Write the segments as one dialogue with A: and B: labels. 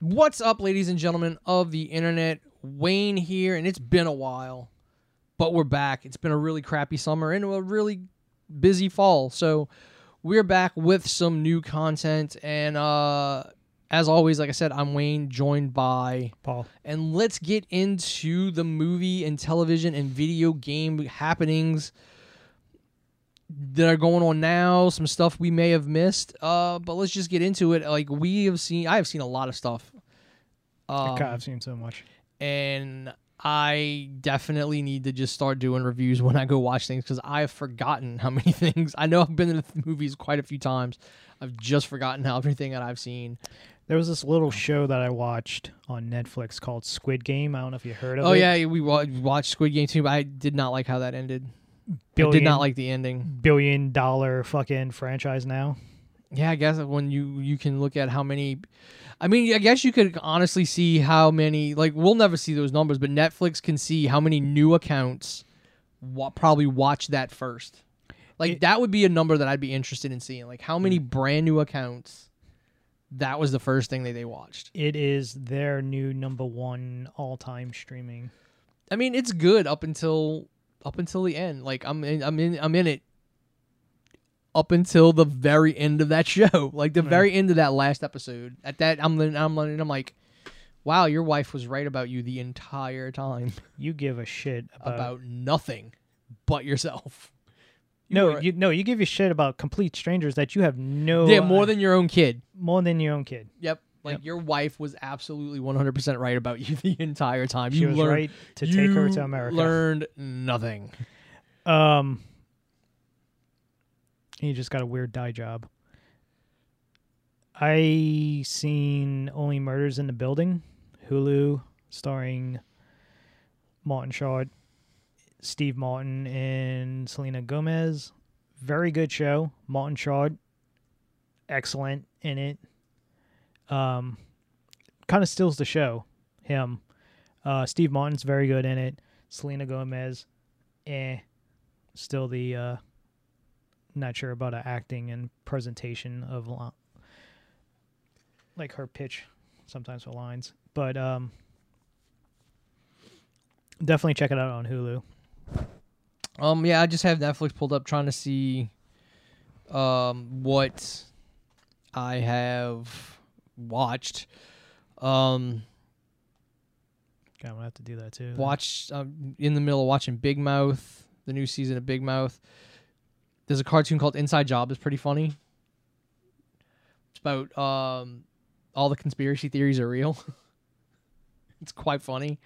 A: What's up, ladies and gentlemen of the internet? Wayne here, and it's been a while, but we're back. It's been a really crappy summer and a really busy fall, so we're back with some new content. And uh, as always, like I said, I'm Wayne, joined by
B: Paul.
A: and let's get into the movie and television and video game happenings that are going on now some stuff we may have missed uh but let's just get into it like we have seen i have seen a lot of stuff um,
B: God, I've seen so much.
A: and i definitely need to just start doing reviews when i go watch things because i've forgotten how many things i know i've been in the movies quite a few times i've just forgotten how everything that i've seen
B: There was this little show that I watched on Netflix called Squid Game. I don't know if you heard of
A: oh
B: it.
A: Oh yeah we wa- watched squid game too but i did not like how that ended i did not like the ending
B: billion dollar fucking franchise now.
A: Yeah, I guess when you you can look at how many I mean, I guess you could honestly see how many like we'll never see those numbers, but Netflix can see how many new accounts wa- probably watch that first. Like
B: It-
A: that would be a number that I'd be interested in seeing. Like how many mm. brand new accounts that was the first thing that they watched.
B: It is their new number one all time streaming.
A: I mean, it's good up until up until the end. Like I'm in, I'm in I'm in it up until the very end of that show. Like the
B: Right.
A: very end of that last episode. At that I'm I'm I'm like wow, your wife was right about you the entire time
B: You give a shit about,
A: about nothing but yourself.
B: no,
A: were-
B: you no, you give a shit about complete strangers that you have no
A: yeah, more than your own kid.
B: more than your own kid.
A: Yep. Like
B: Yep.
A: your wife was absolutely 100% right about you the entire time.
B: She
A: you
B: was
A: learned,
B: right to take her to America.
A: Learned nothing.
B: Um, he just got a weird dye job. I seen Only Murders in the Building, Hulu, starring Martin Short, Steve Martin, and Selena Gomez. Very good show. Martin Short, excellent in it. Um, kind of steals the show. Him, uh, Steve Martin's very good in it. Selena Gomez, eh still the uh not sure about her acting and presentation of like her pitch sometimes for lines but um definitely check it out on hulu
A: Um, yeah, I just have Netflix pulled up trying to see um what I have watched. Um,
B: god i'm gonna have to do that too
A: watched um, in the middle of watching Big Mouth, the new season of Big Mouth. There's a cartoon called Inside Job. It's pretty funny. It's about um all the conspiracy theories are real. it's quite funny.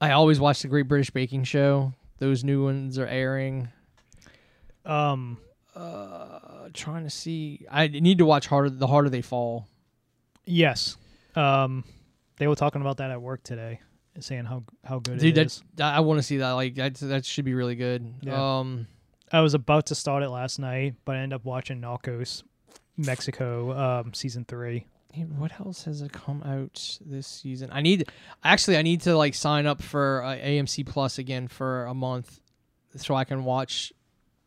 A: I always watch the Great British Baking Show. Those new ones are airing.
B: um
A: Uh, trying to see. I need to watch harder. The harder they fall.
B: yes um they were talking about that at work today saying how how good
A: Dude,
B: it is
A: that I want to see that. Like that. That should be really good.
B: Yeah.
A: Um.
B: i was about to start it last night but i ended up watching narcos mexico um season three
A: what else has it come out this season? I need actually I need to like sign up for uh, AMC Plus again for a month so I can watch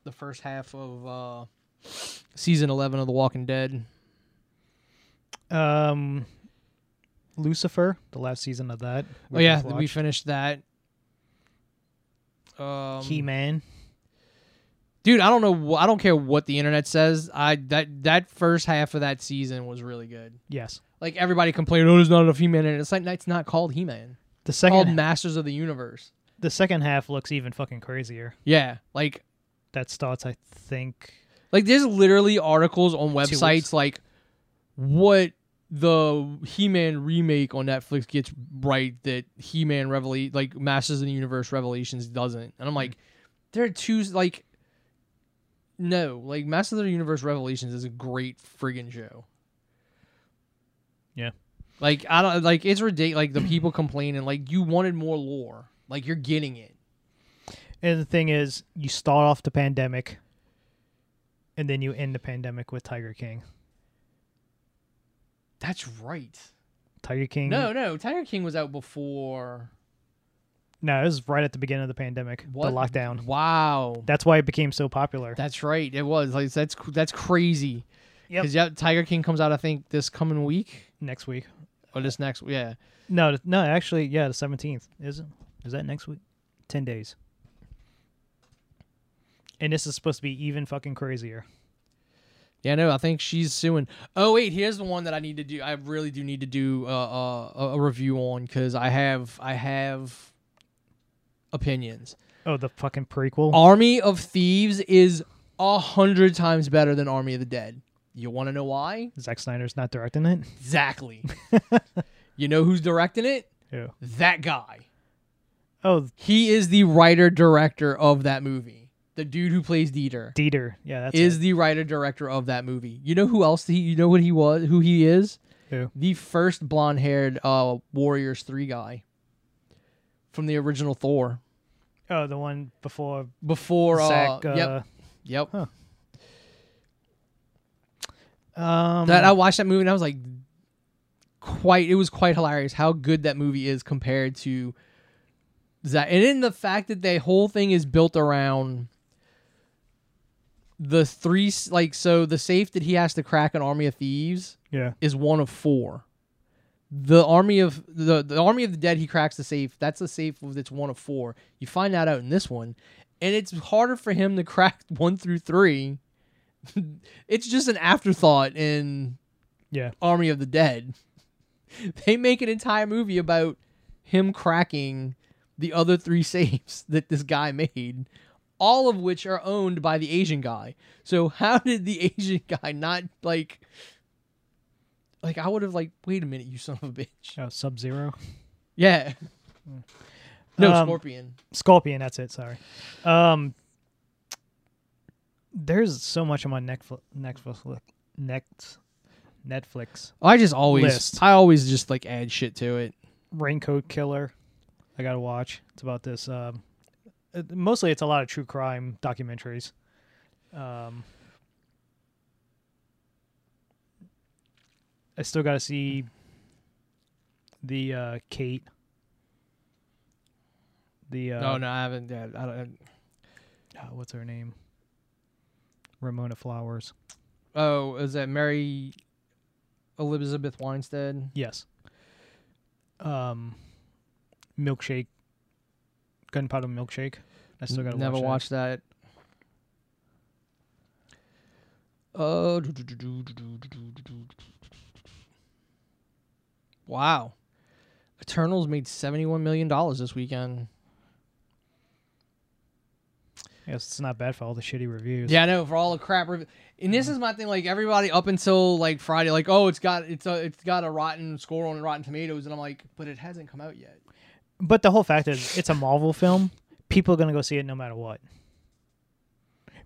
A: the first half of uh season 11 of The Walking Dead.
B: Um, Lucifer, the last season of that.
A: oh yeah, we finished that. Um
B: He Man.
A: Dude, I don't know wh- I don't care what the internet says. I that that first half of that season was really good.
B: Yes.
A: Like everybody complained, "Oh, there's not enough He-Man in it." It's like it's not called He-Man.
B: The
A: It's called
B: second
A: Masters of the Universe.
B: the second half looks even fucking crazier.
A: Yeah, like
B: That starts, I think.
A: Like there's literally articles on websites like what the He-Man remake on Netflix gets right that He-Man Revela- like Masters of the Universe Revelations doesn't. And I'm hmm. like there are two like no, like Masters of the Universe Revelations is a great friggin' show.
B: Yeah.
A: Like I don't like it's ridiculous like the people complaining like you wanted more lore. Like you're getting it.
B: And the thing is, you start off the pandemic, and then you end the pandemic with Tiger King.
A: That's right.
B: Tiger King.
A: No, no, Tiger King was out before
B: no, it was right at the beginning of the pandemic,
A: What?
B: the lockdown.
A: Wow.
B: That's why it became so popular.
A: That's right. It was like that's that's crazy,
B: Yep.
A: Because yeah, Tiger King comes out I think this coming week
B: next week.
A: or this next yeah.
B: No, no, actually, yeah, the seventeenth is it? Is that next week? Ten days. And this is supposed to be even fucking crazier.
A: Yeah, no, I think she's suing. Oh wait, here's the one that I need to do. I really do need to do uh, uh, a, a review on because I have I have opinions.
B: Oh, the fucking prequel.
A: Army of Thieves is a hundred times better than Army of the Dead. You want to know why?
B: Zack Snyder's not directing it.
A: Exactly. you know who's directing it?
B: Yeah.
A: That guy.
B: Oh,
A: He is the writer director of that movie. The dude who plays Dieter
B: Dieter. Yeah, that's
A: is
B: it.
A: the writer director of that movie. You know who else? He, you know what he was? Who he is?
B: Who?
A: The first blonde haired uh, Warriors Three guy from the original Thor.
B: Oh, the one before
A: Before uh,
B: Uh,
A: yep, yep.
B: Huh. Um,
A: That I watched that movie and I was like, quite. It was quite hilarious how good that movie is compared to that, and in the fact that the whole thing is built around the three. Like so, the safe that he has to crack an army of thieves
B: yeah.
A: is one of four. The army of the the army of the dead. He cracks the safe. That's a safe that's one of four. You find that out in this one, and it's harder for him to crack one through three. it's just an afterthought in
B: Yeah.
A: Army of the Dead. They make an entire movie about him cracking the other three safes that this guy made, all of which are owned by the Asian guy. So how did the Asian guy not like like I would have like, wait a minute, you son of a bitch.
B: Oh, Sub Zero.
A: Yeah. No,
B: Um,
A: Scorpion.
B: Scorpion. That's it. Sorry. Um, there's so much on my Netflix. Netflix. Next. Netflix.
A: I just always
B: list.
A: I always just like add shit to it.
B: Raincoat Killer. I gotta watch. It's about this. Um, mostly it's a lot of true crime documentaries. Um, I still gotta see the uh, Kate. The uh,
A: oh no, I haven't yeah, I don't
B: uh, what's her name? Ramona Flowers.
A: Oh, is that Mary Elizabeth Winstead?
B: Yes. Um, milkshake. Gunpowder milkshake. I still gotta
A: never
B: watch that.
A: watched that. Uh, wow. Eternals made seventy-one million dollars this weekend.
B: I guess it's not bad for all the shitty reviews.
A: Yeah, I know for all the crap. Rev- and this is my thing. Like everybody up until like Friday, like oh, it's got it's a it's got a rotten score on Rotten Tomatoes, and I'm like, but it hasn't come out yet.
B: But the whole fact is, it's a Marvel film. People are gonna go see it no matter what.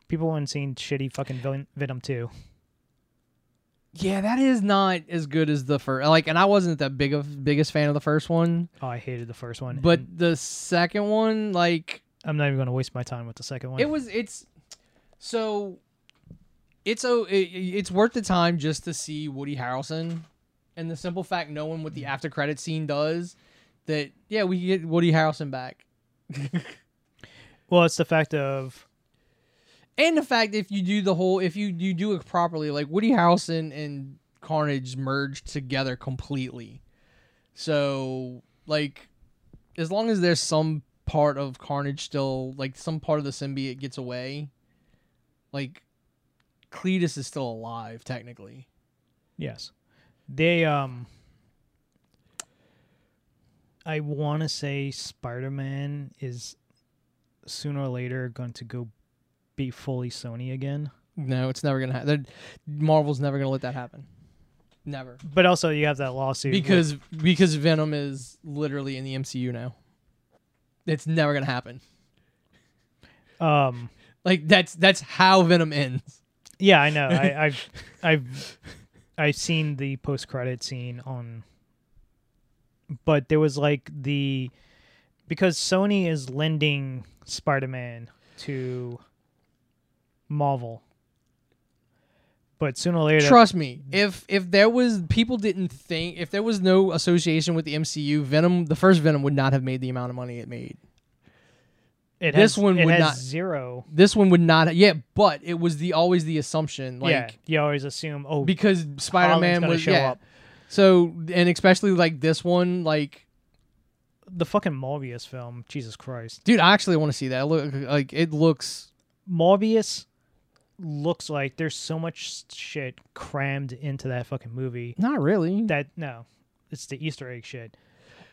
B: People haven't seen shitty fucking Ven- Venom two.
A: Yeah, that is not as good as the first. Like, and I wasn't the big of biggest fan of the first one,
B: Oh, I hated the first one.
A: but
B: and
A: the second one, like,
B: I'm not even gonna waste my time with the second one.
A: it was it's so it's a it, it's worth the time just to see Woody Harrelson and the simple fact knowing what the mm. after credit scene does that yeah we get Woody Harrelson back.
B: Well, it's the fact of
A: and the fact if you do the whole if you you do it properly like Woody Harrelson and Carnage merged together completely. So like as long as there's some part of Carnage still like some part of the symbiote gets away like Cletus is still alive technically.
B: Yes, they um. I want to say Spider Man is sooner or later going to go be fully Sony again.
A: no it's never gonna happen Marvel's never gonna let that happen never
B: But also, you have that lawsuit with-
A: because because Venom is literally in the MCU now it's never gonna happen
B: um.
A: Like that's that's how Venom ends.
B: Yeah, I know. I, I've I've I've seen the post credit scene on, but there was like the because Sony is lending Spider Man to Marvel, but sooner or later,
A: Trust me, if if there was people didn't think if there was no association with the MCU, Venom the first Venom would not have made the amount of money it made.
B: It
A: This
B: has,
A: one
B: it
A: would
B: has
A: not-
B: zero.
A: This one would not. Yeah, but it was the always the assumption, like
B: yeah, you always assume, oh,
A: because Spider Man was
B: show
A: yeah.
B: up.
A: So and especially like this one, like
B: the fucking Morbius film. Jesus Christ,
A: dude, I actually want to see that. Look, like it looks.
B: Morbius looks like there's so much shit crammed into that fucking movie
A: Not really.
B: that no, it's the Easter egg shit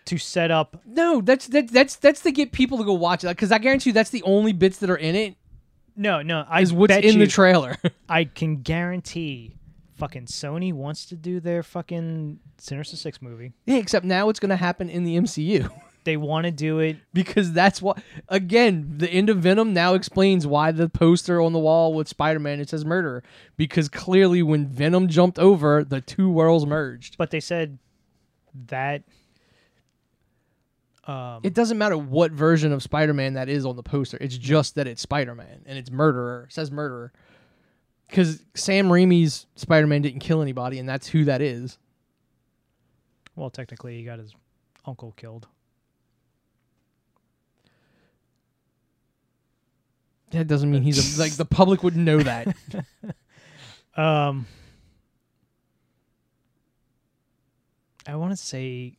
B: to set up.
A: No, that's that, that's that's to get people to go watch it because I guarantee you that's the only bits that are in it
B: No, no, I
A: is what's in
B: you,
A: the trailer.
B: I can guarantee, fucking Sony wants to do their fucking Sinister Six movie.
A: yeah, except now it's going to happen in the MCU
B: They want to do it.
A: because that's what. Again, the end of Venom now explains why the poster on the wall with Spider-Man it says murderer because clearly when Venom jumped over, the two worlds merged.
B: But they said that. Um,
A: It doesn't matter what version of Spider-Man that is on the poster. It's just that it's Spider-Man and it's murderer. It says murderer. Because Sam Raimi's Spider-Man didn't kill anybody, and that's who that is.
B: well, technically, he got his uncle killed.
A: That doesn't mean he's a, like the public wouldn't know that.
B: Um, I want to say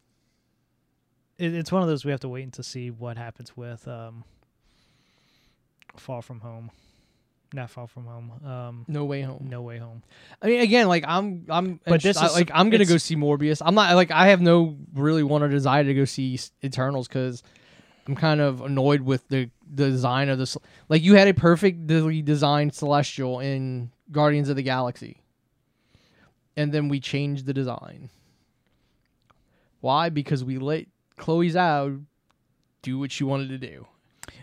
B: it, it's one of those we have to wait to see what happens with um, Far From Home, not Far From Home. Um,
A: No way home.
B: No Way Home.
A: I mean, again, like I'm, I'm,
B: But this
A: I-
B: is-
A: like I'm gonna go see Morbius. I'm not like I have no really want or desire to go see Eternals because I'm kind of annoyed with the the design of this. Like you had a perfectly designed Celestial in Guardians of the Galaxy, and then we changed the design. Why? Because we let Chloe Zhao do what she wanted to do.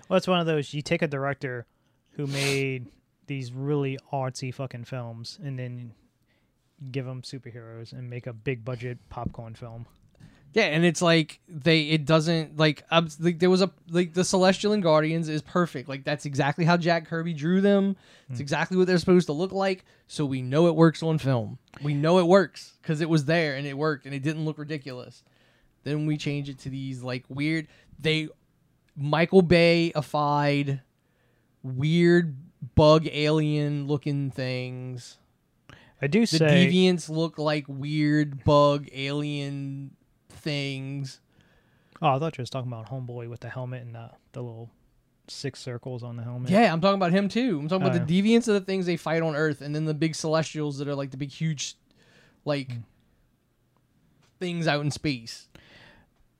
B: Well, it's one of those. You take a director who made these really artsy fucking films, and then give them superheroes and make a big budget popcorn film.
A: Yeah, and it's like they it doesn't like, um, like there was a like the Celestial and Guardians is perfect. Like that's exactly how Jack Kirby drew them. It's exactly what they're supposed to look like. So we know it works on film. We know it works because it was there and it worked and it didn't look ridiculous. Then we change it to these like weird they Michael Bay-ified weird bug alien looking things.
B: I do
A: The
B: say the
A: deviants look like weird bug alien things.
B: Oh, I thought you was talking about Homeboy with the helmet and the, the little six circles on the helmet.
A: Yeah, I'm talking about him too. I'm talking about
B: Oh.
A: the deviants of the things they fight on Earth, and then the big celestials that are like the big, huge, like
B: Hmm.
A: things out in space.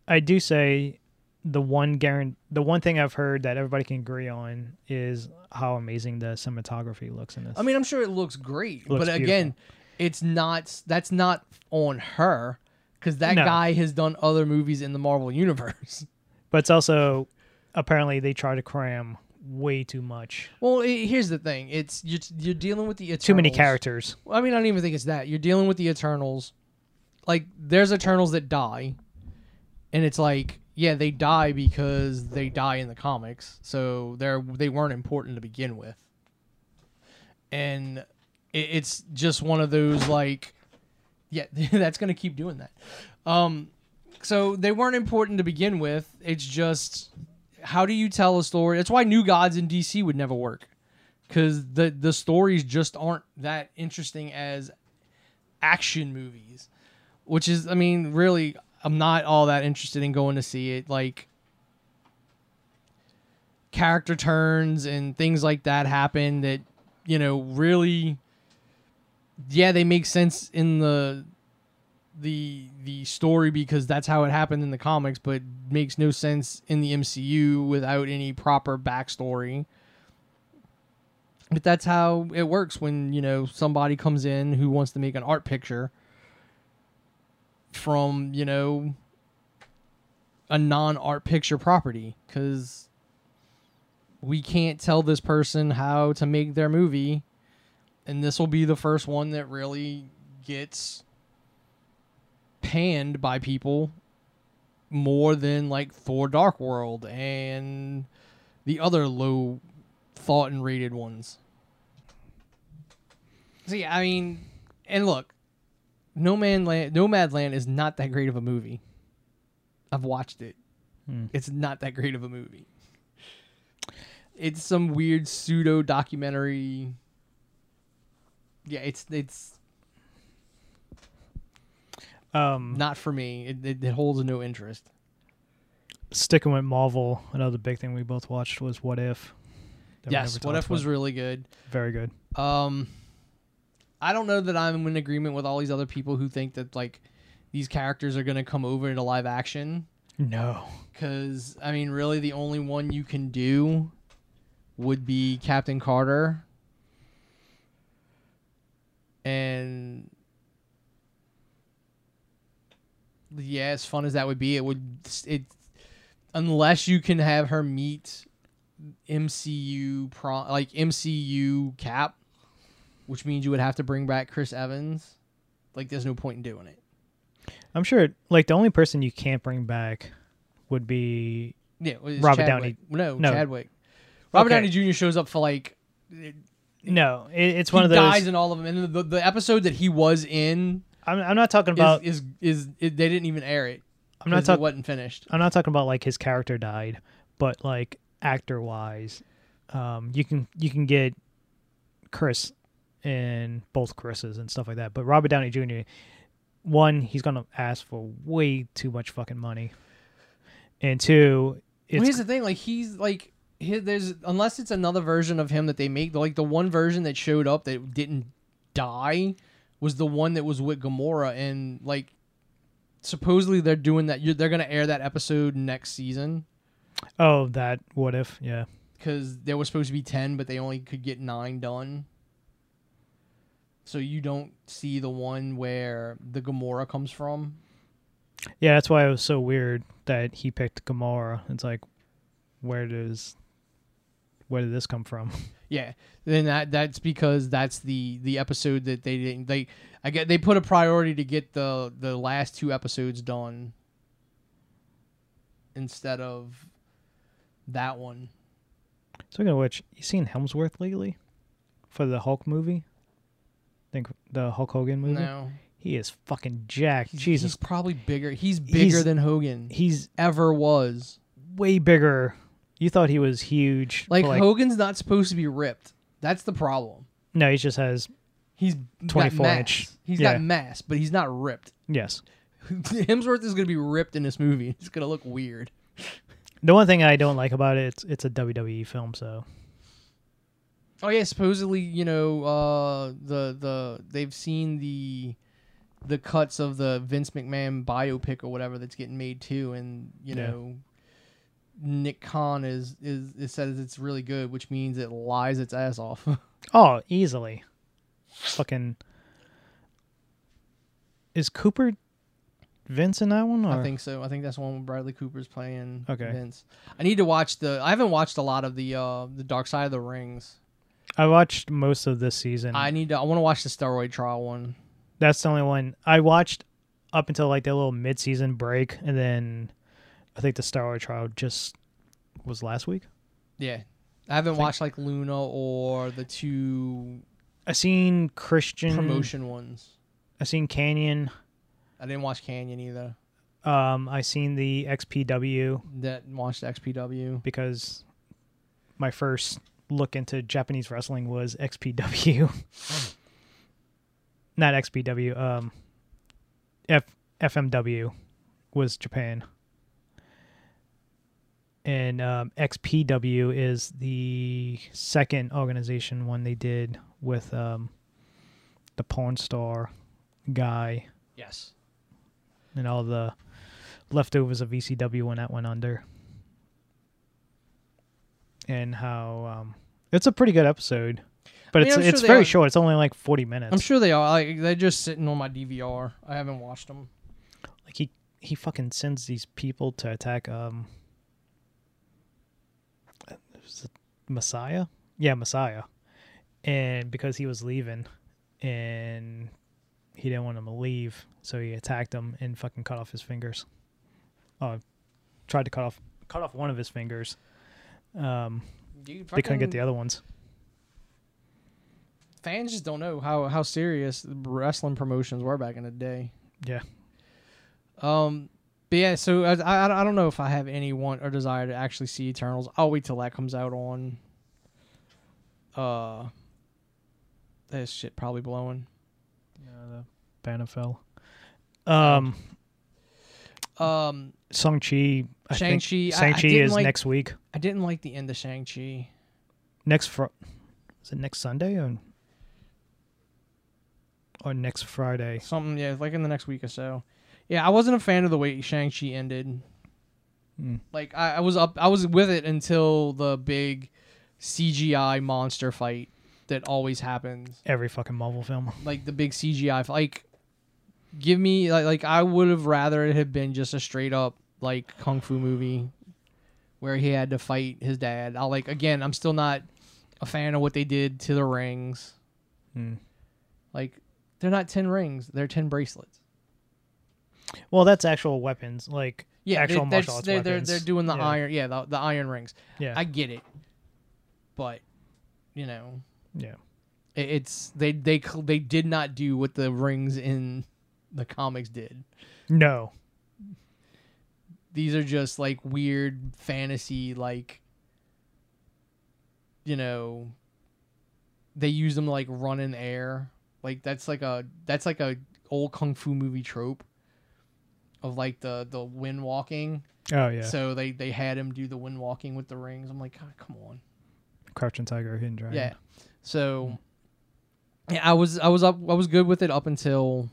B: I do say the one guarant- the one thing I've heard that everybody can agree on is how amazing the cinematography looks in this.
A: I mean, I'm sure it looks great,
B: Looks
A: but again, it's not. That's not on her because that
B: No.
A: guy has done other movies in the Marvel universe.
B: but it's also apparently they try to cram way too much.
A: Well, i here's the thing: it's you're, you're dealing with the Eternals.
B: Too many characters.
A: I mean, I don't even think it's that. You're dealing with the Eternals. Like, there's Eternals that die, and it's like, yeah, they die because they die in the comics, so they're they weren't important to begin with. And it, it's just one of those like, yeah, that's gonna keep doing that. Um, so they weren't important to begin with. It's just how do you tell a story? That's why New Gods in DC would never work because the the stories just aren't that interesting as action movies which is i mean really i'm not all that interested in going to see it like character turns and things like that happen that you know really yeah they make sense in the the the story because that's how it happened in the comics but makes no sense in the mcu without any proper backstory. But that's how it works when you know somebody comes in who wants to make an art picture from you know a non-art picture property because we can't tell this person how to make their movie and this will be the first one that really gets panned by people more than like Thor Dark World and the other low thought and rated ones. See, I mean, and look, No Man Land, Nomadland is not that great of a movie. I've watched it.
B: Hmm.
A: It's not that great of a movie. it's some weird pseudo documentary. Yeah, it's it's
B: Um,
A: not for me. It, it, it holds no interest.
B: sticking with Marvel, another big thing we both watched was What If.
A: yes, what if was
B: about.
A: really good.
B: very good.
A: Um, I don't know that I'm in agreement with all these other people who think that like these characters are gonna come over into live action.
B: No,
A: Because I mean, really, the only one you can do would be Captain Carter, and yeah, as fun as that would be, it would it unless you can have her meet MCU pro like MCU Cap, which means you would have to bring back Chris Evans. Like, there's no point in doing it.
B: I'm sure. Like the only person you can't bring back would be
A: Yeah,
B: Robert
A: Chadwick. No,
B: No.
A: Chadwick. Robert
B: Okay.
A: Downey Jr. shows up for like
B: no. It, it's one of those.
A: dies in all of them, and the, the episode that he was in
B: I'm, I'm not talking about.
A: is is, is it, they didn't even air it.
B: I'm not
A: it
B: talking.
A: wasn't finished.
B: I'm not talking about like his character died, but like actor wise, um, you can you can get Chris and both Chris's and stuff like that. But Robert Downey Jr. One, he's gonna ask for way too much fucking money, and two,
A: Well, here's the thing: like he's like he, there's unless it's another version of him that they make. Like the one version that showed up that didn't die was the one that was with Gamora, and like supposedly they're doing that. You're, they're gonna air that episode next season.
B: oh that what if yeah
A: because there was supposed to be 10 but they only could get 9 done so you don't see the one where the Gamora comes from
B: yeah that's why it was so weird that he picked Gamora. It's like where does where did this come from?
A: yeah then that that's because that's the the episode that they didn't they I get they put a priority to get the the last two episodes done instead of that one
B: Speaking of which, you seen Hemsworth lately for the Hulk movie? Think the Hulk Hogan movie.
A: no
B: He is fucking jacked.
A: he's,
B: Jesus,
A: he's probably bigger he's bigger
B: He's-
A: than Hogan
B: he's
A: ever was
B: way bigger. You thought he was huge.
A: like,
B: but,
A: Hogan's not supposed to be ripped that's the problem
B: no, he just has
A: He's
B: 24
A: got mass.
B: inch.
A: He's
B: Yeah.
A: got mass, but he's not ripped.
B: yes.
A: Hemsworth is gonna be ripped in this movie. It's gonna look weird.
B: The one thing I don't like about it, it's it's a WWE film, so
A: Oh yeah, supposedly you know uh, the the they've seen the the cuts of the Vince McMahon biopic or whatever that's getting made too, and you
B: Yeah.
A: know Nick Khan is is it says it's really good, which means it lies its ass off.
B: oh, easily. Fucking is Cooper Vince in that one? Or?
A: I think so. I think that's one where Bradley Cooper's playing
B: Okay.
A: Vince. I need to watch the. I haven't watched a lot of the uh the Dark Side of the Rings.
B: I watched most of this season.
A: I need to. I want to watch the steroid trial one.
B: That's the only one I watched up until like the little mid-season break, and then I think the steroid trial just was last week.
A: Yeah, I haven't
B: Think-
A: watched like Luna or the two
B: I seen Christian
A: promotion ones.
B: I seen Kanyon.
A: I didn't watch Kanyon either.
B: Um, I seen the XPW
A: That watched XPW.
B: because my first look into Japanese wrestling was XPW. Not XPW. Um, F FMW was Japan, and um, XPW is the second organization one they did with um, the porn star guy
A: Yes.
B: and all the leftovers of ECW when that went under. And how um, it's a pretty good episode, but
A: I mean,
B: it's
A: sure
B: it's very
A: are-
B: short. It's only like forty minutes.
A: I'm sure they are. Like they're just sitting on my DVR. I haven't watched them.
B: Like he he fucking sends these people to attack um Messiah? Yeah, Messiah. And because he was leaving and he didn't want him to leave, so he attacked him and fucking cut off his fingers. Oh, tried to cut off cut off one of his fingers. Um
A: Dude,
B: they couldn't get the other ones.
A: fans just don't know how how serious wrestling promotions were back in the day.
B: Yeah.
A: Um, but yeah, so I, I I don't know if I have any want or desire to actually see Eternals. I'll wait till that comes out on Uh, this shit probably blowing.
B: Yeah, the banner fell. Um,
A: Um,
B: Shang Chi.
A: Shang Chi. I, I
B: Shang Chi is
A: like,
B: next week.
A: I didn't like the end of Shang Chi.
B: Next fr- is it next Sunday or or next Friday?
A: Something, yeah, like in the next week or so. Yeah, I wasn't a fan of the way Shang Chi ended.
B: Mm.
A: Like I, I was up, I was with it until the big CGI monster fight that always happens.
B: Every fucking Marvel film.
A: Like the big CGI, like give me like like I would have rather it had been just a straight up like kung fu movie where he had to fight his dad. I like again, I'm still not a fan of what they did to the rings.
B: Mm.
A: Like they're not ten rings, they're ten bracelets.
B: Well, that's actual weapons, like
A: Yeah,
B: actual
A: they,
B: martial arts
A: they're, they're
B: weapons.
A: they're doing the
B: Yeah.
A: iron, yeah, the, the iron rings.
B: yeah,
A: I get it, but you know,
B: yeah.
A: it, it's they they they did not do what the rings in the comics did.
B: No,
A: These are just like weird fantasy, like you know, they use them to like run in air. Like that's like a that's like a old kung fu movie trope of like the the wind walking.
B: oh yeah,
A: So they they had him do the wind walking with the rings. I'm like, God, come on.
B: Crouching Tiger, Hidden Dragon.
A: Yeah. So yeah, I was I was up I was good with it up until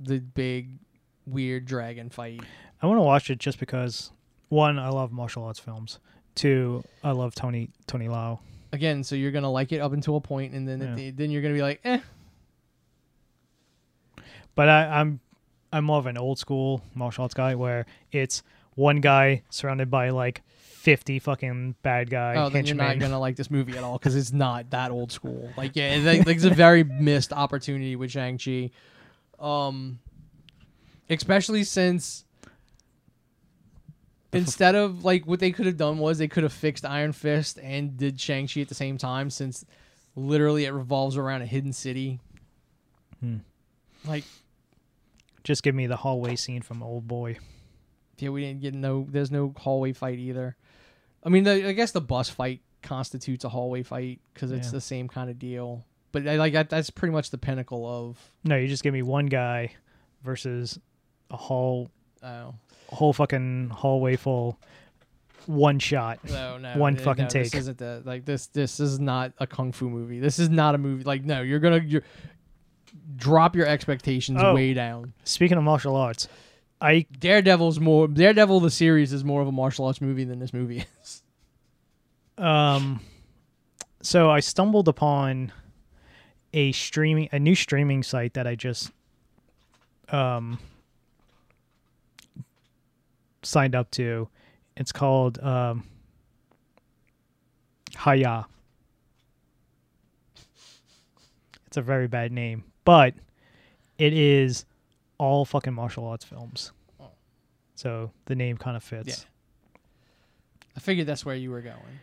A: the big weird dragon fight.
B: I want to watch it just because one, I love martial arts films. Two, I love Tony Tony Lau.
A: Again, so you're gonna like it up until a point, and then
B: Yeah.
A: the, then you're gonna be like, eh.
B: But I, I'm I'm more of an old school martial arts guy where it's one guy surrounded by like fifty fucking bad guy
A: Oh, then you're not gonna like this movie at all because it's not that old school. Like, yeah, it's, like, it's a very missed opportunity with Shang Chi, um, especially since instead of like what they could have done was they could have fixed Iron Fist and did Shang Chi at the same time. Since literally it revolves around a hidden city.
B: Hmm.
A: Like,
B: Just give me the hallway scene from Old Boy.
A: yeah, we didn't get no. There's no hallway fight either. I mean, the, I guess the bus fight constitutes a hallway fight because it's
B: Yeah.
A: the same kind of deal. But I like that. That's pretty much the pinnacle of.
B: No, you just give me one guy versus a whole
A: Oh
B: whole fucking hallway full one shot.
A: no, no,
B: One
A: no,
B: fucking
A: no,
B: take.
A: This isn't the like this. This is not a kung fu movie. This is not a movie. Like no, you're gonna you're, drop your expectations
B: Oh.
A: way down.
B: Speaking of martial arts, I
A: Daredevil's more. Daredevil the series is more of a martial arts movie than this movie is.
B: um so I stumbled upon a streaming a new streaming site that I just um signed up to. It's called um Hi-YAH. It's a very bad name, but it is all fucking martial arts films.
A: Oh.
B: So the name kind of fits.
A: Yeah. I figured that's where you were going.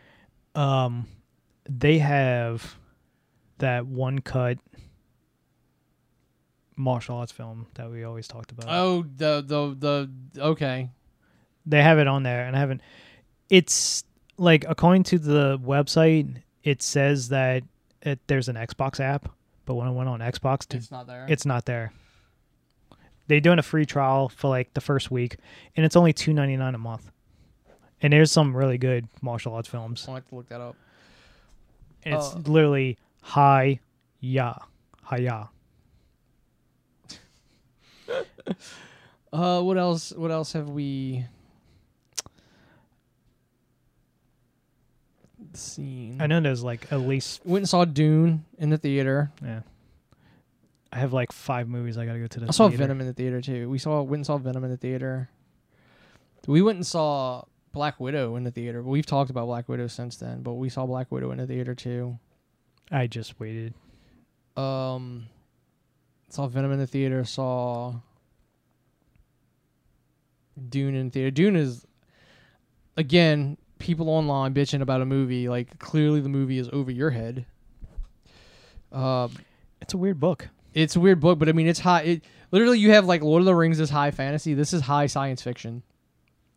B: um they have that one cut martial arts film that we always talked about.
A: Oh, the the the okay.
B: They have it on there and I haven't it's like according to the website it says that it, there's an Xbox app, but when I went on Xbox to
A: It's not there.
B: it's not there. They're doing a free trial for like the first week and it's only 2.99 a month. And there's some really good martial arts films.
A: I'll have to look that up.
B: And it's
A: Uh,
B: literally hi ya. Hi
A: Uh, what else? What else have we seen?
B: I know there's like at least
A: Went and saw Dune in the theater.
B: yeah. I have like five movies I gotta go to the
A: I saw
B: theater.
A: Venom in the theater too. We saw went and saw Venom in the theater. We went and saw Black Widow in the theater. We've talked about Black Widow since then. But we saw Black Widow in the theater too.
B: I just waited.
A: Um, saw Venom in the theater. Saw Dune in the theater. Dune is again people online bitching about a movie. Like clearly the movie is over your head. Uh,
B: It's a weird book.
A: it's a weird book, but I mean it's high. It literally you have like Lord of the Rings is high fantasy. This is high science fiction.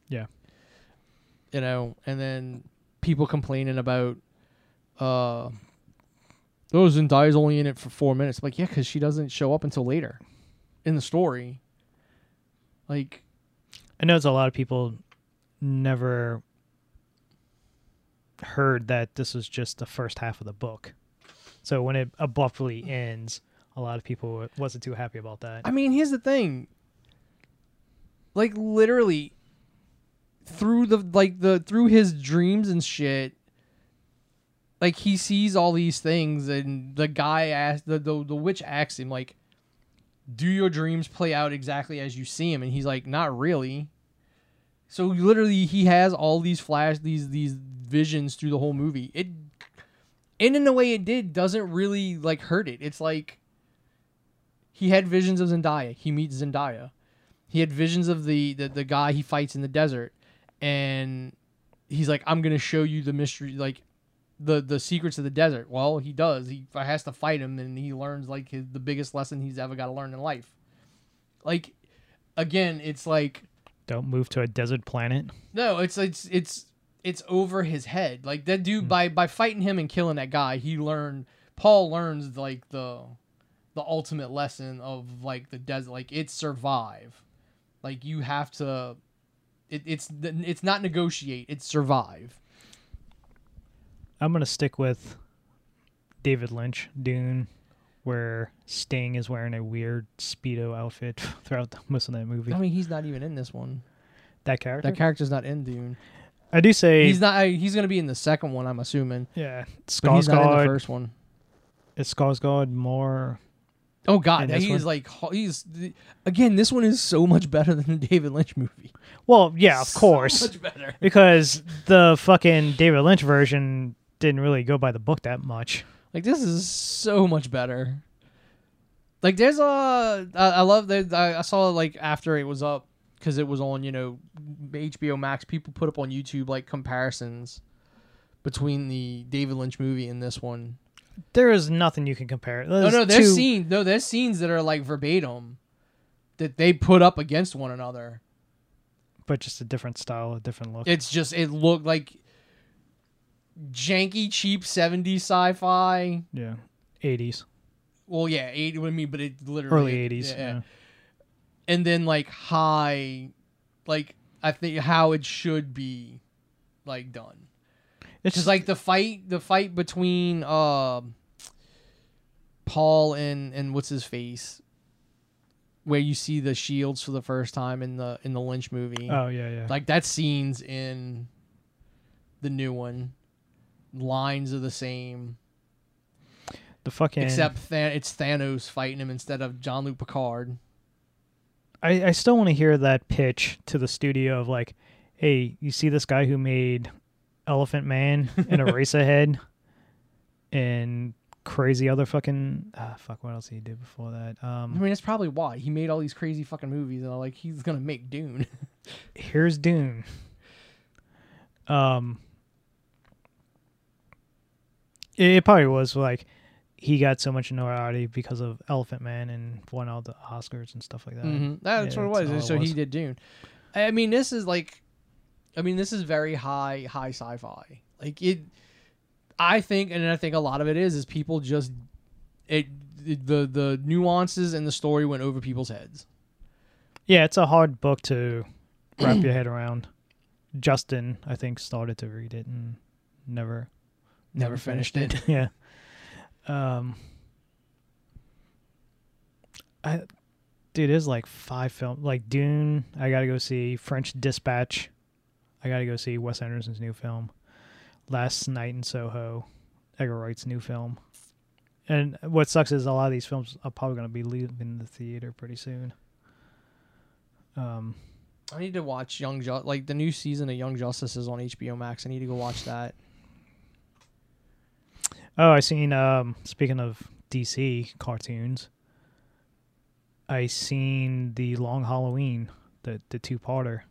B: Yeah.
A: You know, and then people complaining about uh, oh, Zendaya's only in it for four minutes. Like, yeah, because she doesn't show up until later in the story. Like,
B: I know it's a lot of people never heard that this was just the first half of the book. So when it abruptly ends, a lot of people wasn't too happy about that.
A: I mean, here's the thing. Like literally through the like the through his dreams and shit like he sees all these things and the guy asked the, the the witch asks him like do your dreams play out exactly as you see them and he's like not really so literally he has all these flash these these visions through the whole movie it and in the way it did doesn't really like hurt it it's like he had visions of Zendaya. He meets Zendaya. He had visions of the, the the guy he fights in the desert, and he's like, "I'm gonna show you the mystery, like the the secrets of the desert." Well, he does. He has to fight him, and he learns like his, the biggest lesson he's ever got to learn in life. Like, again, it's like
B: Don't move to a desert planet.
A: no, it's it's it's it's over his head. Like that dude hmm. by by fighting him and killing that guy, he learned Paul learns like the the ultimate lesson of like the desert like it's survive. Like you have to it, it's it's not negotiate, it's survive.
B: I'm gonna stick with David Lynch, Dune, where Sting is wearing a weird speedo outfit throughout the, most of that movie.
A: I mean, he's not even in this one.
B: that character.
A: That character's not in Dune.
B: I do say,
A: He's not he's going to be in the second one, I'm assuming.
B: yeah,
A: But he's not in the
B: Skarsgård.
A: first one.
B: Is Skarsgård more?
A: Oh god, he's
B: one?
A: like he's again. This one is so much better than the David Lynch movie.
B: Well, yeah, of
A: So
B: course,
A: much better.
B: because the fucking David Lynch version didn't really go by the book that much.
A: Like this is so much better. Like there's a I, I love that I, I saw like after it was up because it was on you know HBO Max. People put up on YouTube like comparisons between the David Lynch movie and this one.
B: There is nothing you can compare.
A: No, no, there's scenes. No, there's scenes that are like verbatim that they put up against one another.
B: but just a different style, a different look.
A: It's just it looked like janky, cheap '70s sci-fi.
B: yeah, eighties,
A: Well, yeah, eight. What I mean, but it literally
B: early eighties.
A: yeah.
B: Yeah.
A: and then like high, like I think how it should be, like done.
B: It's
A: Because like the fight, the fight between um Paul and and what's his face, where you see the shields for the first time in the in the Lynch movie.
B: oh yeah, yeah.
A: Like that scene's in the new one. Lines are the same,
B: the fucking.
A: except Than- it's Thanos fighting him instead of Jean-Luc Picard.
B: I I still want to hear that pitch to the studio of like, hey, you see this guy who made Elephant Man and Eraserhead and crazy other fucking ah fuck what else he did before that um I
A: mean, that's probably why he made all these crazy fucking movies, and I'm like, he's gonna make Dune.
B: here's Dune. Um, it, probably was like he got so much notoriety because of Elephant Man and won all the Oscars and stuff like that.
A: hmm That's
B: Yeah,
A: what it was.
B: all
A: so
B: it
A: he did Dune. I mean, this is like, I mean, this is very high, high sci-fi. Like it, I think, and I think a lot of it is, is people just it, it the the nuances and the story went over people's heads.
B: Yeah, it's a hard book to wrap your head around. Justin, I think, started to read it and never,
A: Never finished it.
B: yeah. Um. I, dude, there's like five film Like Dune, I gotta go see. French Dispatch, I gotta go see. Wes Anderson's new film. Last Night in Soho, Edgar Wright's new film. And what sucks is a lot of these films are probably gonna be leaving the theater pretty soon. Um.
A: I need to watch Young Justice. like the new season of Young Justice is on HBO Max. I need to go watch that.
B: Oh, I seen. Um, speaking of DC cartoons, I seen the Long Halloween, the the two parter,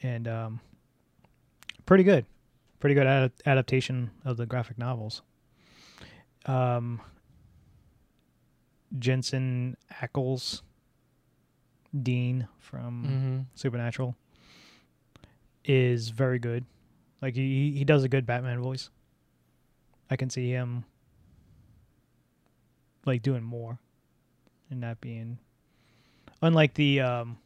B: and um, pretty good, pretty good ad- adaptation of the graphic novels. Um, Jensen Ackles, Dean from
A: Mm-hmm.
B: Supernatural is very good. Like he he does a good Batman voice. I can see him like doing more and that being unlike the um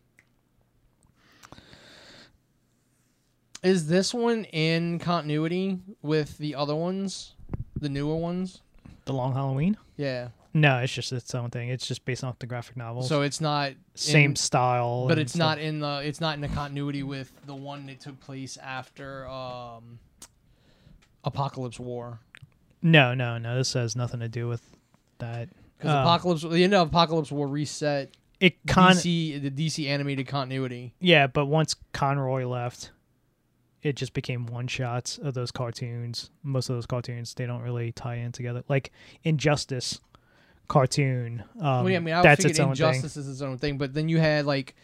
A: Is this one in continuity with the other ones, the newer ones?
B: the Long Halloween.
A: Yeah.
B: No, it's just its own thing. It's just based off the graphic novels.
A: So it's not
B: same
A: in-
B: style,
A: but it's
B: stuff.
A: not in the it's not in the continuity with the one that took place after um Apokolips War.
B: No, no, no. This has nothing to do with that.
A: Because
B: Um,
A: Apokolips, the end of Apokolips War reset
B: It con
A: DC, the DC animated continuity.
B: yeah, but once Conroy left, it just became one shots of those cartoons. Most of those cartoons they don't really tie in together. Like Injustice cartoon. Um,
A: well, yeah, I mean, I
B: that's
A: figured
B: its own
A: Injustice is its own thing, but then you had like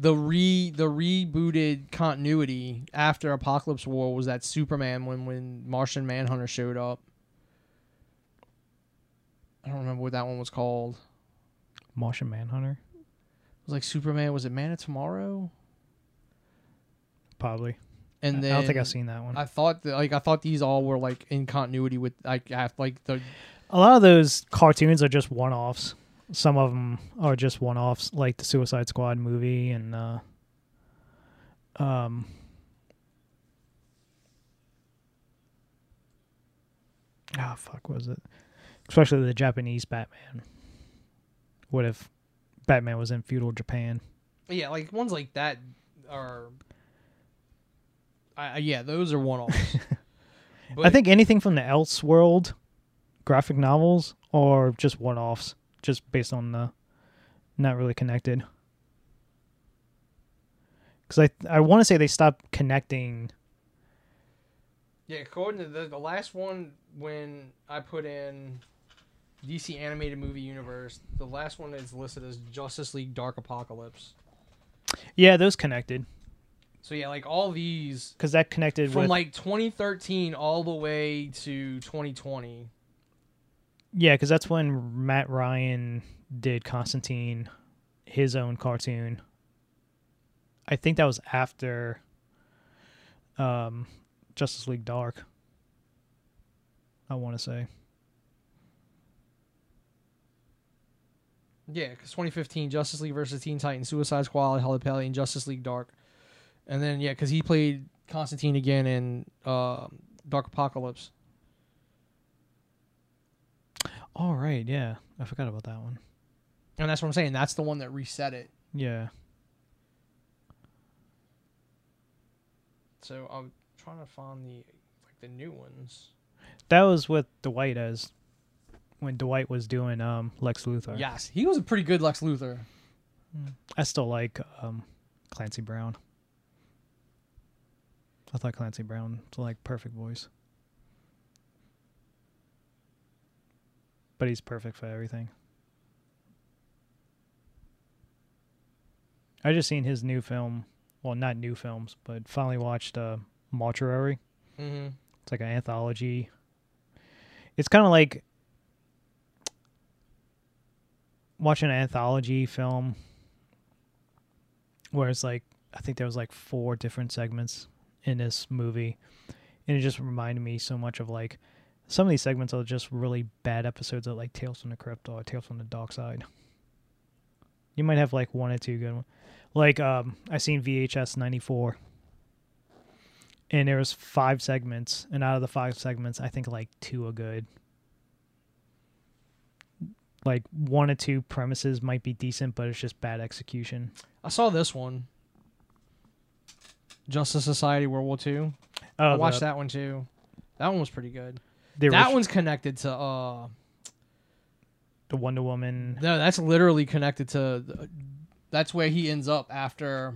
A: the re the rebooted continuity after Apokolips War was that Superman when when Martian Manhunter showed up. I don't remember what that one was called.
B: Martian Manhunter,
A: It was like Superman. Was it Man of Tomorrow?
B: probably.
A: And then
B: I don't think I've seen that one.
A: I thought that, like I thought these all were like in continuity with like I- like the
B: A lot of those cartoons are just one offs. Some of them are just one offs, like the Suicide Squad movie and uh, um. Ah, fuck, was it? Especially the Japanese Batman. What if Batman was in feudal Japan?
A: yeah like ones like that are. I, I- yeah, those are one offs.
B: I think anything from the Elseworld graphic novels or just one offs, just based on the not really connected. Because I I want to say they stopped connecting.
A: Yeah, according to the, the last one, when I put in DC animated movie universe, the last one is listed as Justice League Dark Apokolips.
B: Yeah, those connected
A: So yeah, like all these
B: because that connected
A: from
B: with
A: like 2013 all the way to 2020.
B: Yeah, because that's when Matt Ryan did Constantine, his own cartoon. I think that was after um, Justice League Dark. I want to say.
A: Yeah, because 2015 Justice League versus Teen Titans, Suicide Squad, Halle and Justice League Dark. And then yeah, because he played Constantine again in uh, Dark Apokolips.
B: All right, yeah, I forgot about that one.
A: And that's what I'm saying. That's the one that reset it.
B: Yeah,
A: So I'm trying to find the like the new ones.
B: that was with Dwight as when Dwight was doing um Lex Luthor.
A: Yes, he was a pretty good Lex Luthor.
B: I still like um Clancy Brown. I thought Clancy Brown was like perfect voice. But he's perfect for everything. I just seen his new film, well not new films, but finally watched uh Mortuary.
A: Mm-hmm.
B: It's like an anthology. It's kind of like watching an anthology film where it's like I think there was like four different segments in this movie, and it just reminded me so much of like some of these segments are just really bad episodes of like Tales from the Crypt or Tales from the Dark Side. You might have like one or two good ones. Like um, I seen VHS ninety four and there was five segments and out of the five segments i think like two are good like one or two premises might be decent but it's just bad execution
A: I saw this one. Justice Society World War II.
B: oh
A: I watched
B: the,
A: that one too. That one was pretty good. That one's connected to uh
B: the wonder woman
A: no, that's literally connected to the, that's where he ends up after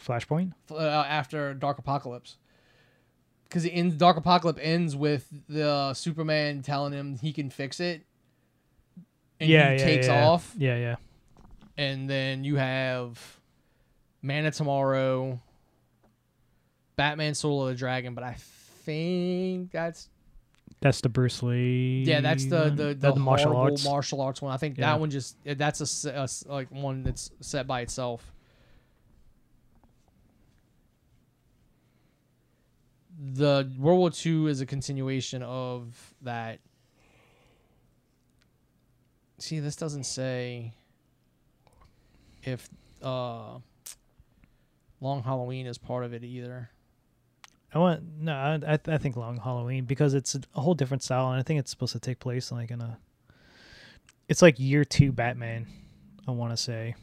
B: flashpoint
A: uh, after Dark Apokolips. Because in Dark Apokolips ends with the Superman telling him he can fix it, and
B: yeah
A: he
B: yeah,
A: takes
B: yeah.
A: off,
B: yeah yeah
A: and then you have Man of Tomorrow, Batman: Soul of the Dragon. But I think that's
B: that's the bruce lee
A: yeah, that's the the, the,
B: the martial arts
A: martial arts one. I think
B: Yeah.
A: that one just that's a a, like one that's set by itself. the World War II is a continuation of that. See, this doesn't say if uh, Long Halloween is part of it either.
B: I want no. I I, think Long Halloween because it's a whole different style, and I think it's supposed to take place like in a. It's like year two Batman, I want to say.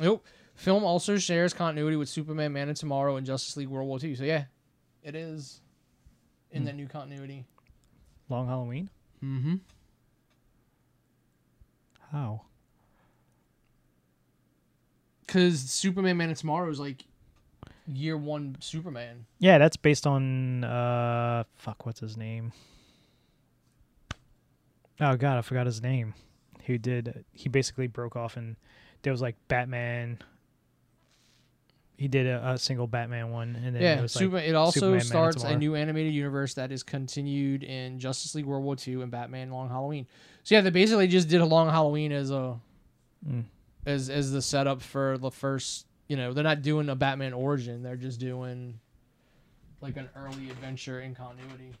A: Nope. Film also shares continuity with Superman, Man of Tomorrow, and Justice League World War II. So yeah, it is in
B: Hmm.
A: that new continuity.
B: Long Halloween.
A: Mm-hmm.
B: How?
A: Because Superman, Man of Tomorrow is like year one Superman.
B: Yeah, that's based on uh fuck, what's his name? Oh god, I forgot his name. Who did he basically broke off and there was like Batman. He did a, a single Batman one and then
A: yeah,
B: it was
A: Super,
B: like
A: it also
B: Superman,
A: starts a new animated universe that is continued in Justice League World War II and Batman Long Halloween. So yeah, they basically just did a Long Halloween as a
B: Mm.
A: As as the setup for the first. You know, they're not doing a Batman origin; they're just doing like an early adventure in continuity.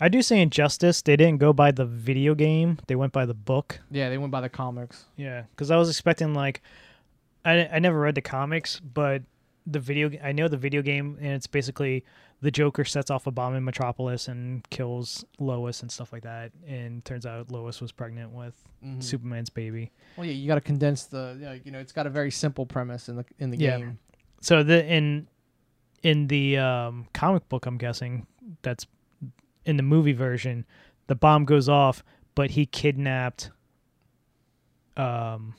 B: I do say Injustice, they didn't go by the video game, they went by the book.
A: Yeah, they went by the comics.
B: Yeah, because I was expecting like, I I never read the comics, but the video I know the video game, and it's basically the Joker sets off a bomb in Metropolis and kills Lois and stuff like that, and turns out Lois was pregnant with
A: Mhm.
B: Superman's baby.
A: Well, yeah, you got to condense the. Yeah, you know, it's got a very simple premise in the in the
B: Yeah.
A: game.
B: So the in in the um, comic book, I'm guessing that's in the movie version, the bomb goes off, but he kidnapped um,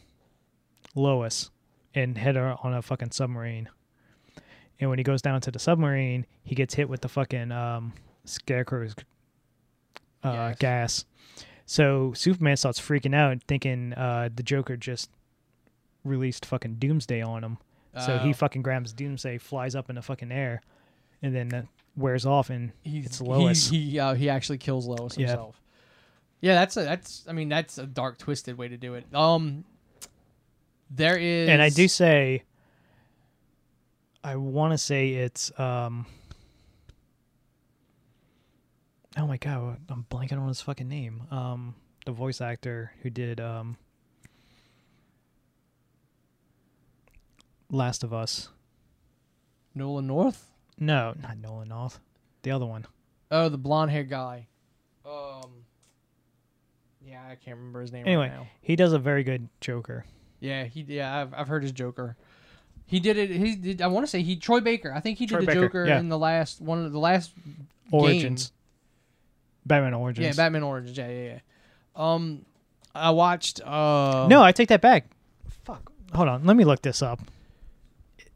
B: Lois and hit her on a fucking submarine. And when he goes down to the submarine, he gets hit with the fucking um, scarecrow's uh,
A: Gas.
B: gas. So Superman starts freaking out, thinking uh, the Joker just released fucking Doomsday on him. So he
A: Uh,
B: fucking grabs Doomsday, flies up in the fucking air, and then that wears off. And
A: he's,
B: it's Lois.
A: He he, uh, he actually kills Lois
B: Yeah.
A: himself. Yeah, that's a that's. I mean, that's a dark, twisted way to do it. Um, there is,
B: and I do say, I want to say it's um. Oh my god, I'm blanking on his fucking name. Um, the voice actor who did um. Last of Us.
A: Nolan North.
B: No, not Nolan North. The other one.
A: Oh, the blonde haired guy. Um. Yeah, I can't remember his name
B: Anyway.
A: right now.
B: He does a very good Joker.
A: Yeah, he. Yeah, I've I've heard his Joker. He did it. He did. I want to say he Troy Baker. I think he did
B: Troy
A: the
B: Baker,
A: Joker
B: yeah.
A: in the last one of the last
B: Origins. Batman Origins.
A: Yeah, Batman Origins. Yeah, yeah, yeah. Um, I watched. Uh,
B: No, I take that back. Fuck. Hold on. Let me look this up.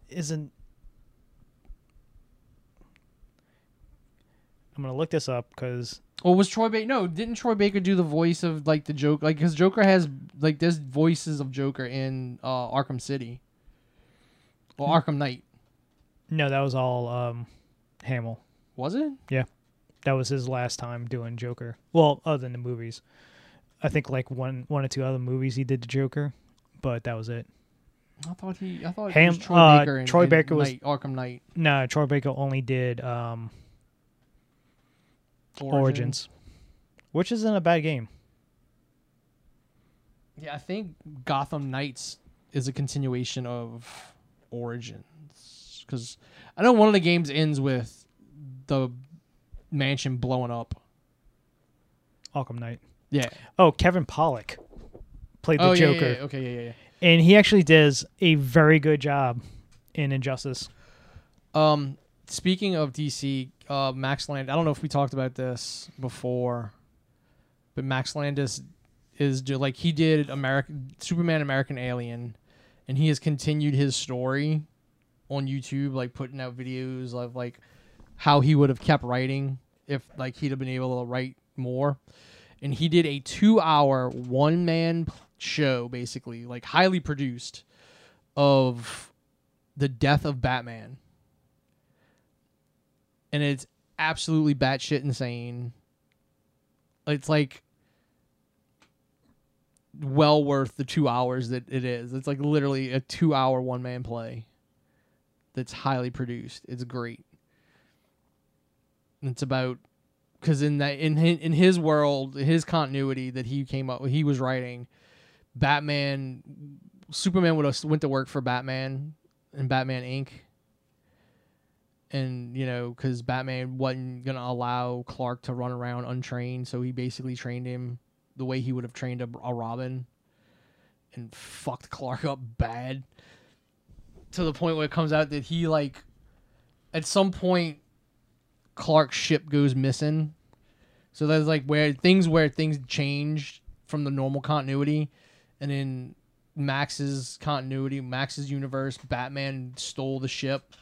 B: Isn't I'm gonna look this up because
A: Well, was Troy Baker? No, didn't Troy Baker do the voice of like the joke? Like, because Joker has like there's voices of Joker in uh, Arkham City. Well. Arkham Knight
B: no, that was all um, Hamill.
A: was it?
B: Yeah, that was his last time doing Joker. Well, other than the movies, I think like one one or two other movies he did the Joker, but that was it.
A: I thought he. I thought
B: Ham-
A: Troy
B: uh,
A: Baker. In,
B: Troy
A: in
B: Baker was-
A: Arkham Knight
B: No, Troy Baker only did um, Origins, which isn't a bad game.
A: Yeah, I think Gotham Knights is a continuation of Origins because I know one of the games ends with the mansion blowing up.
B: Arkham Knight.
A: Yeah.
B: Oh, Kevin Pollak played the
A: oh
B: Joker.
A: yeah, yeah. Okay, yeah, yeah, yeah.
B: and he actually does a very good job in Injustice.
A: Um, speaking of DC, uh, Max Land. I don't know if we talked about this before, but Max Landis is do like he did American Superman, American Alien, and he has continued his story on YouTube, like putting out videos of like how he would have kept writing if like he'd have been able to write more. And he did a two-hour one-man show, basically, like highly produced, of the death of Batman and it's absolutely batshit insane. It's like well worth the two hours that it is. It's like literally a two hour one man play that's highly produced. It's great. It's about because in that in in his world, his continuity that he came up, he was writing, Batman, Superman would have went to work for Batman and Batman Inc. And you know, because Batman wasn't gonna allow Clark to run around untrained, so he basically trained him the way he would have trained a, a Robin, and fucked Clark up bad. To the point where it comes out that he like, at some point, Clark's ship goes missing. So there's like where things where things change from the normal continuity, and in Max's continuity, Max's universe, Batman stole the ship,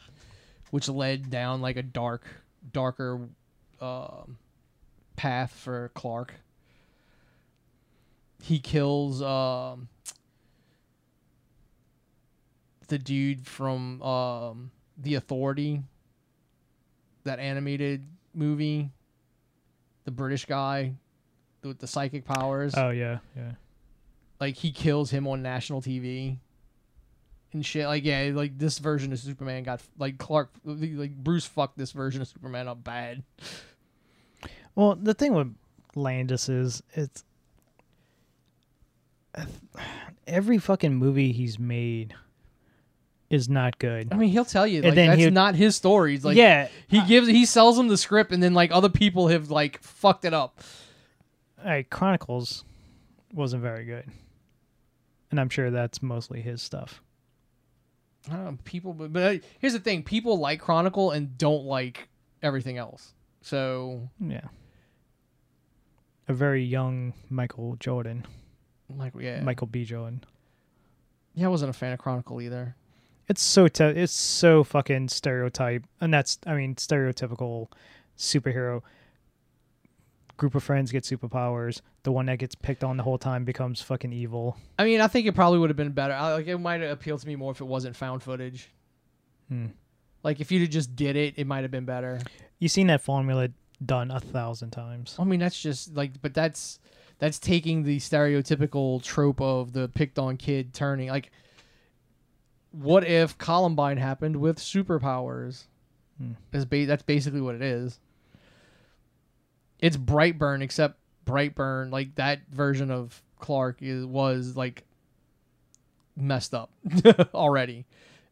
A: which led down like a dark, darker um path for Clark. He kills um, the dude from um, the Authority, that animated movie, the British guy with the psychic powers
B: Oh yeah, yeah.
A: like he kills him on national TV and shit. Like yeah, like this version of Superman got like Clark, like Bruce fucked this version of Superman up bad.
B: Well, the thing with Landis is it's every fucking movie he's made is not good.
A: I mean, he'll tell you
B: And
A: like
B: then
A: that's
B: he'll-
A: not his story. stories. Like
B: yeah,
A: he gives he sells them the script and then like other people have like fucked it up.
B: like Chronicles wasn't very good, and I'm sure that's mostly his stuff.
A: I don't know, people, but, but uh, here's the thing: people like Chronicle and don't like everything else. So
B: Yeah, a very young Michael Jordan,
A: like yeah,
B: Michael B. Jordan.
A: yeah, I wasn't a fan of Chronicle either.
B: It's so te- it's so fucking stereotype, and that's I mean stereotypical superhero. Group of friends get superpowers. The one that gets picked on the whole time becomes fucking evil.
A: I mean, I think it probably would have been better. I, like it might have appealed to me more if it wasn't found footage.
B: Hmm.
A: Like if you just did it, it might have been better.
B: You've seen that formula done a thousand times.
A: I mean, that's just like, but that's that's taking the stereotypical trope of the picked on kid turning. Like, what if Columbine happened with superpowers?
B: Hmm.
A: Is ba- that's basically what it is. It's Brightburn, except Brightburn, like that version of Clark, is was like messed up already,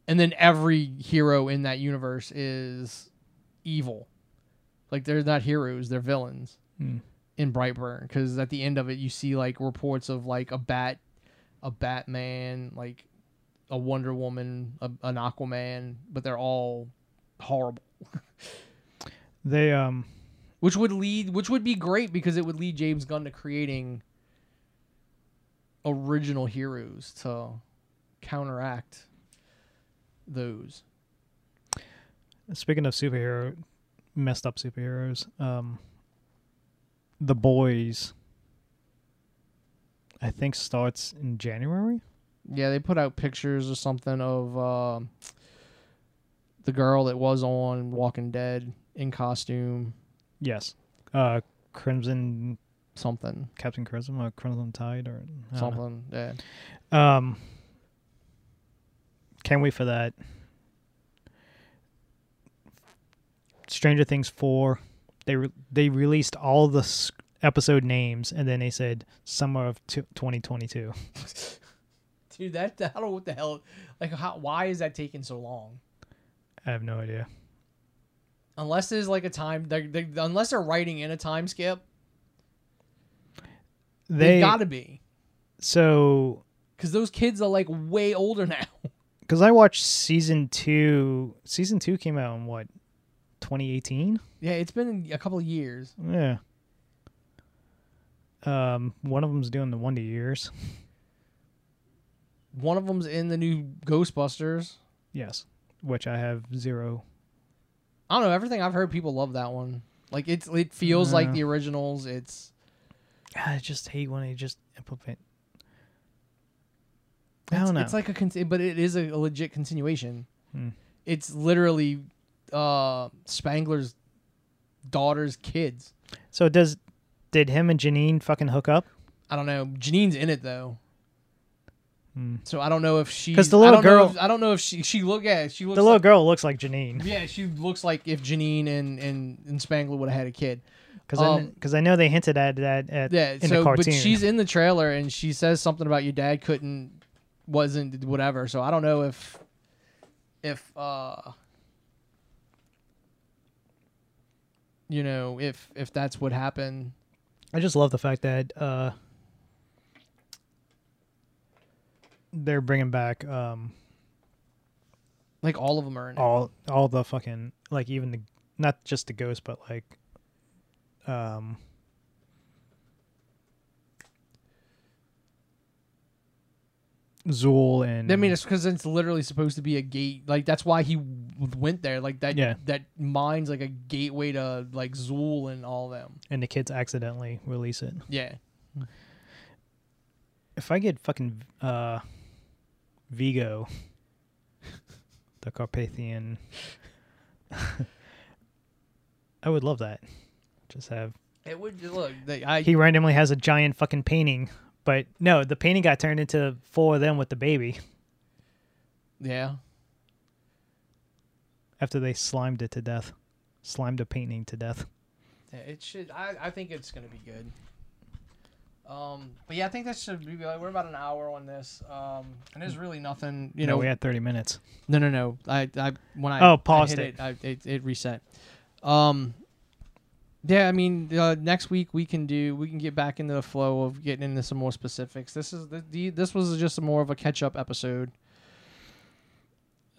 A: and then every hero in that universe is evil. Like they're not heroes; they're villains
B: Hmm.
A: In Brightburn because at the end of it you see like reports of like a bat, a Batman, like a Wonder Woman, a, an Aquaman, but they're all horrible.
B: They um
A: Which would lead, which would be great because it would lead James Gunn to creating original heroes to counteract those.
B: speaking of superhero messed up superheroes, um The Boys I think starts in January.
A: Yeah, they put out pictures or something of uh, the girl that was on Walking Dead in costume,
B: Yes. Uh Crimson
A: something,
B: Captain Crimson or Crimson Tide or don't know.
A: something. Yeah.
B: Um, can't wait for that. Stranger Things four, they re- they released all the s- episode names and then they said summer of t- 2022.
A: Dude, that I don't know what the hell. Like, how? Why is that taking so long?
B: I have no idea.
A: Unless there's like a time, they they unless they're writing in a time skip,
B: They
A: they got to be
B: so
A: because those kids are like way older now.
B: because I watched season two. Season two came out in what 2018.
A: Yeah, it's been a couple of years.
B: Yeah. Um, one of them's doing the Wonder Years.
A: One of them's in the new Ghostbusters.
B: Yes, which I have zero
A: I don't know. Everything I've heard, people love that one. Like it's it feels like the originals. It's
B: I just hate when they just implement. I
A: it's,
B: don't know.
A: it's like a con- but it is a, a legit continuation.
B: Hmm.
A: It's literally uh Spengler's daughter's kids.
B: so does did him and Janine fucking hook up?
A: I don't know. Janine's in it though.
B: Hmm.
A: So I don't know if she
B: because the little
A: I
B: girl-
A: if- I don't know if she she look at she looks
B: The little
A: like,
B: girl looks like Janine
A: yeah she looks like if Janine and and, and Spengler would have had a kid.
B: because
A: Um,
B: I, I know they hinted at that at
A: Yeah,
B: in
A: so
B: the cartoon.
A: but she's in the trailer and she says something about your dad couldn't wasn't whatever. So I don't know if if uh you know if if that's what happened.
B: I just love the fact that uh, they're bringing back um,
A: Like all of them are in it.
B: all all the fucking like even the not just the ghost but like um Zuul and
A: I mean, it's because it's literally supposed to be a gate. Like that's why he w- went there. Like that.
B: Yeah.
A: That mine's like a gateway to like Zuul and all them.
B: and the kids accidentally release it.
A: Yeah.
B: If I get fucking uh Vigo the Carpathian I would love that. Just have
A: It would look. They, I
B: he randomly has a giant fucking painting, but no, the painting got turned into four of them with the baby
A: yeah.
B: after they slimed it to death. Slimed the painting to death.
A: Yeah, It should. I, I think it's gonna be good. Um, but yeah, I think that should be like we're about an hour on this. Um, and there's really nothing. You
B: You know,
A: know,
B: we had 30 minutes.
A: no, no, no. I, I when I
B: Oh,
A: I
B: paused
A: hit
B: it.
A: I, it, it reset. Um, yeah, I mean, uh, next week we can do we can get back into the flow of getting into some more specifics. This is the, the this was just more of a catch up episode.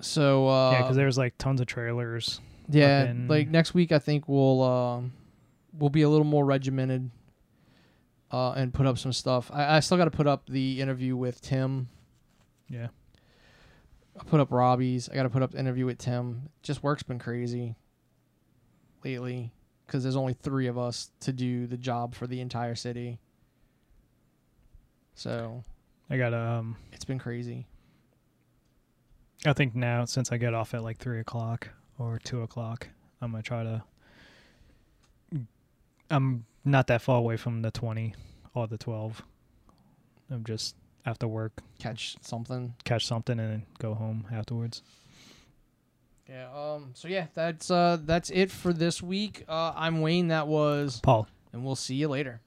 A: So uh,
B: yeah, because there's like tons of trailers.
A: Yeah, like next week I think we'll um we'll be a little more regimented uh and put up some stuff. I, I still got to put up the interview with Tim.
B: Yeah.
A: I put up Robbie's. I got to put up the interview with Tim. Just work's been crazy lately because there's only three of us to do the job for the entire city. So
B: I got um.
A: it's been crazy.
B: I think now since I get off at like three o'clock or two o'clock, I'm gonna try to. I'm not that far away from the twenty or the twelve. I'm just after work,
A: Catch something.
B: catch something, and then go home afterwards.
A: Yeah. Um. So yeah, that's uh that's it for this week. Uh, I'm Wayne. That was,
B: Paul.
A: and we'll see you later.